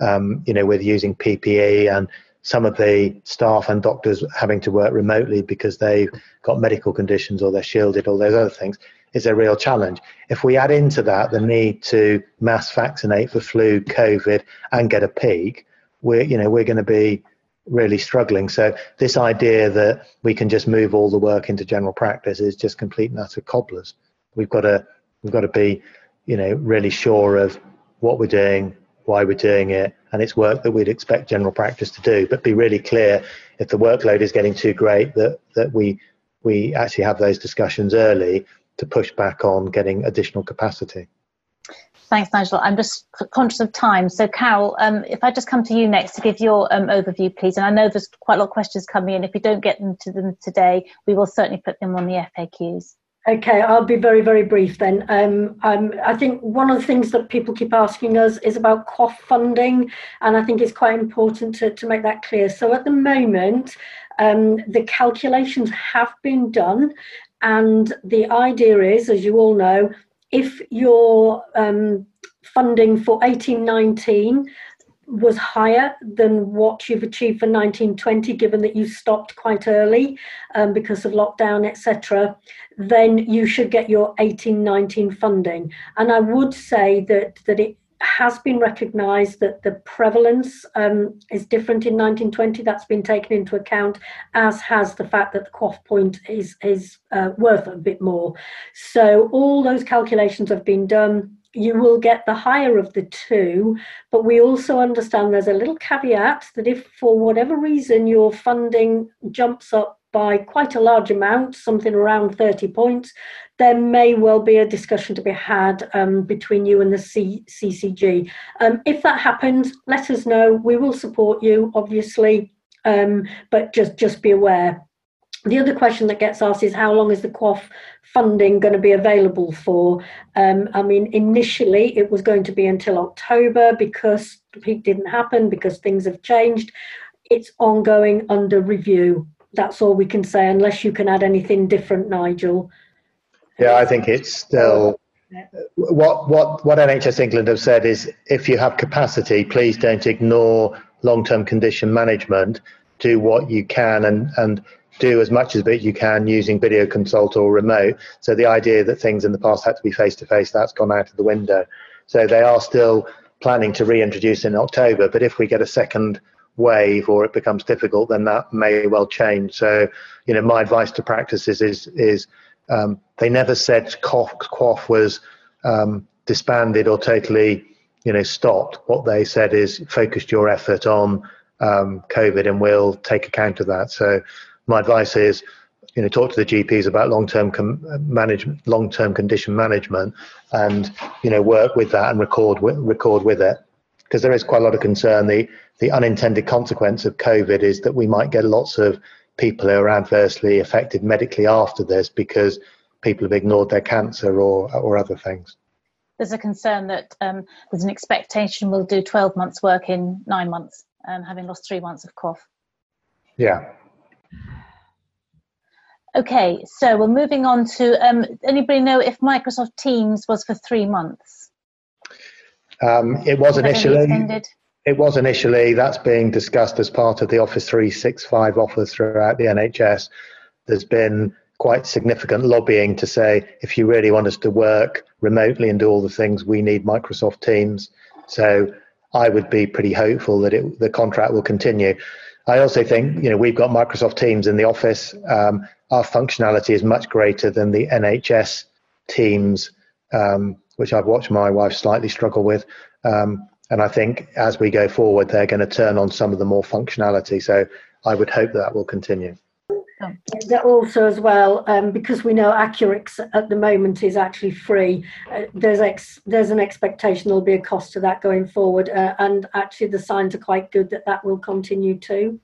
um, you know with using PPE and some of the staff and doctors having to work remotely because they've got medical conditions or they're shielded or those other things is a real challenge. If we add into that the need to mass vaccinate for flu, COVID, and get a peak, we're you know we're going to be really struggling. So this idea that we can just move all the work into general practice is just complete and utter cobblers. We've got to we've got to be you know really sure of what we're doing, why we're doing it, and it's work that we'd expect general practice to do. But be really clear if the workload is getting too great that that we we actually have those discussions early to push back on getting additional capacity. Thanks, Nigel. I'm just conscious of time. So, Carol, um, if I just come to you next to give your um, overview, please. And I know there's quite a lot of questions coming in. If we don't get them to them today, we will certainly put them on the FAQs. Okay, I'll be very, very brief then. Um, um, I think one of the things that people keep asking us is about QOF funding, and I think it's quite important to, to make that clear. So at the moment, um, the calculations have been done, and the idea is, as you all know, if your um, funding for 1819 was higher than what you've achieved for 1920, given that you stopped quite early um, because of lockdown, etc., then you should get your 1819 funding. And I would say that that it has been recognised that the prevalence um, is different in 1920. That's been taken into account, as has the fact that the QOF point is is uh, worth a bit more. So all those calculations have been done. You will get the higher of the two, but we also understand there's a little caveat that if for whatever reason your funding jumps up by quite a large amount, something around 30 points, there may well be a discussion to be had um, between you and the C- CCG. Um, if that happens, let us know. We will support you, obviously, um, but just just be aware. The other question that gets asked is how long is the QOF funding going to be available for? Um, I mean, initially it was going to be until October because the peak didn't happen because things have changed. It's ongoing under review. That's all we can say, unless you can add anything different, Nigel. Yeah, I think it's still what what what NHS England have said is if you have capacity, please don't ignore long-term condition management. Do what you can and and do as much as you can using video consult or remote. So the idea that things in the past had to be face to face, that's gone out of the window. So they are still planning to reintroduce in October. But if we get a second wave or it becomes difficult, then that may well change. So, you know, my advice to practices is is um, they never said QOF was um, disbanded or totally you know, stopped. What they said is focused your effort on um, COVID, and we'll take account of that. So my advice is, you know, talk to the GPs about long-term com- management, long-term condition management, and you know, work with that and record record with it, because there is quite a lot of concern. The the unintended consequence of COVID is that we might get lots of people who are adversely affected medically after this because people have ignored their cancer or or other things. There's a concern that um, there's an expectation we'll do 12 months work in nine months, um, having lost three months of QOF. Yeah. Okay, so we're moving on to. Um, anybody know if Microsoft Teams was for three months? Um, it was initially. It was initially. That's being discussed as part of the Office 365 offers throughout the NHS. There's been quite significant lobbying to say if you really want us to work remotely and do all the things, we need Microsoft Teams. So I would be pretty hopeful that it, the contract will continue. I also think you know we've got Microsoft Teams in the office. Um, our functionality is much greater than the NHS Teams, um, which I've watched my wife slightly struggle with. Um, and I think as we go forward, they're going to turn on some of the more functionality. So I would hope that will continue. That also, as well, um, because we know AccuRx at the moment is actually free. Uh, there's ex- there's an expectation there'll be a cost to that going forward, uh, and actually the signs are quite good that that will continue too.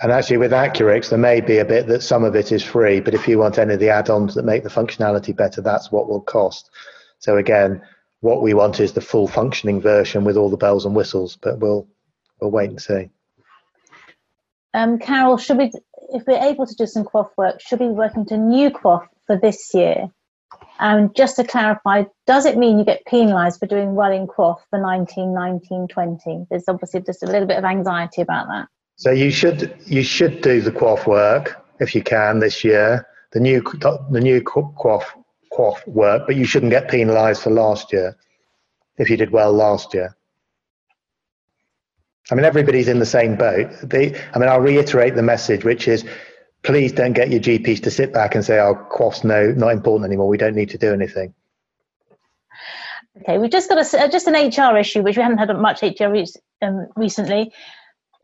And actually, with AccuRx, there may be a bit that some of it is free, but if you want any of the add-ons that make the functionality better, that's what will cost. So again, what we want is the full functioning version with all the bells and whistles, but we'll we'll wait and see. Um, Carol, should we, if we're able to do some QoF work, should we be working to new QoF for this year? And just to clarify, does it mean you get penalised for doing well in QoF for 19, 19, 20? There's obviously just a little bit of anxiety about that. So you should you should do the QoF work if you can this year, the new the new QoF QoF work, but you shouldn't get penalised for last year if you did well last year. I mean, everybody's in the same boat. They, I mean, I'll reiterate the message, which is please don't get your GPs to sit back and say, oh, QoF's no, not important anymore. We don't need to do anything. Okay, we've just got a, just an HR issue, which we haven't had much HR um, recently.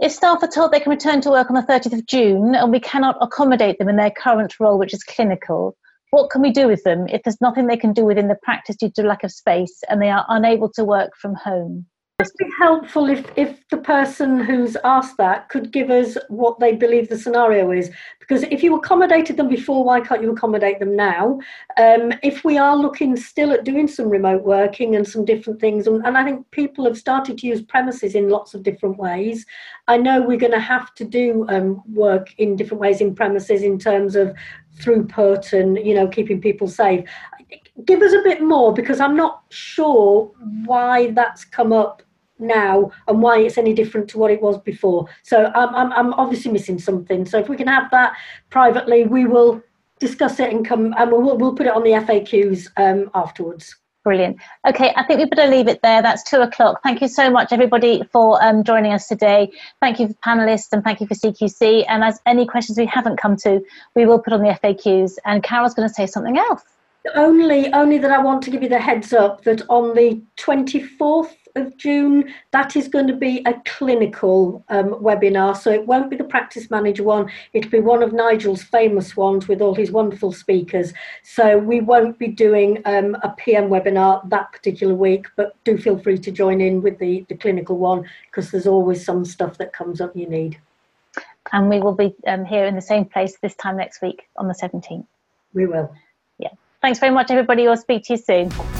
If staff are told they can return to work on the 30th of June and we cannot accommodate them in their current role, which is clinical, what can we do with them if there's nothing they can do within the practice due to lack of space and they are unable to work from home? It'd be helpful if, if the person who's asked that could give us what they believe the scenario is. Because if you accommodated them before, why can't you accommodate them now? Um, if we are looking still at doing some remote working and some different things, and, and I think people have started to use premises in lots of different ways. I know we're going to have to do um, work in different ways in premises in terms of throughput and you know keeping people safe give us a bit more because i'm not sure why that's come up now and why it's any different to what it was before. So I'm, I'm, I'm obviously missing something. So if we can have that privately, we will discuss it and come and we'll, we'll put it on the FAQs um, afterwards. Brilliant. Okay, I think we better leave it there. That's two o'clock. Thank you so much, everybody, for um, joining us today. Thank you, for panelists, and thank you for CQC. And as any questions we haven't come to, we will put on the FAQs. And Carol's going to say something else. Only, only that I want to give you the heads up that on the 24th of June, that is going to be a clinical um, webinar. So it won't be the practice manager one, it'll be one of Nigel's famous ones with all his wonderful speakers. So we won't be doing um, a PM webinar that particular week, but do feel free to join in with the, the clinical one because there's always some stuff that comes up you need. And we will be um, here in the same place this time next week on the 17th. We will. Yeah. Thanks very much, everybody. We'll speak to you soon.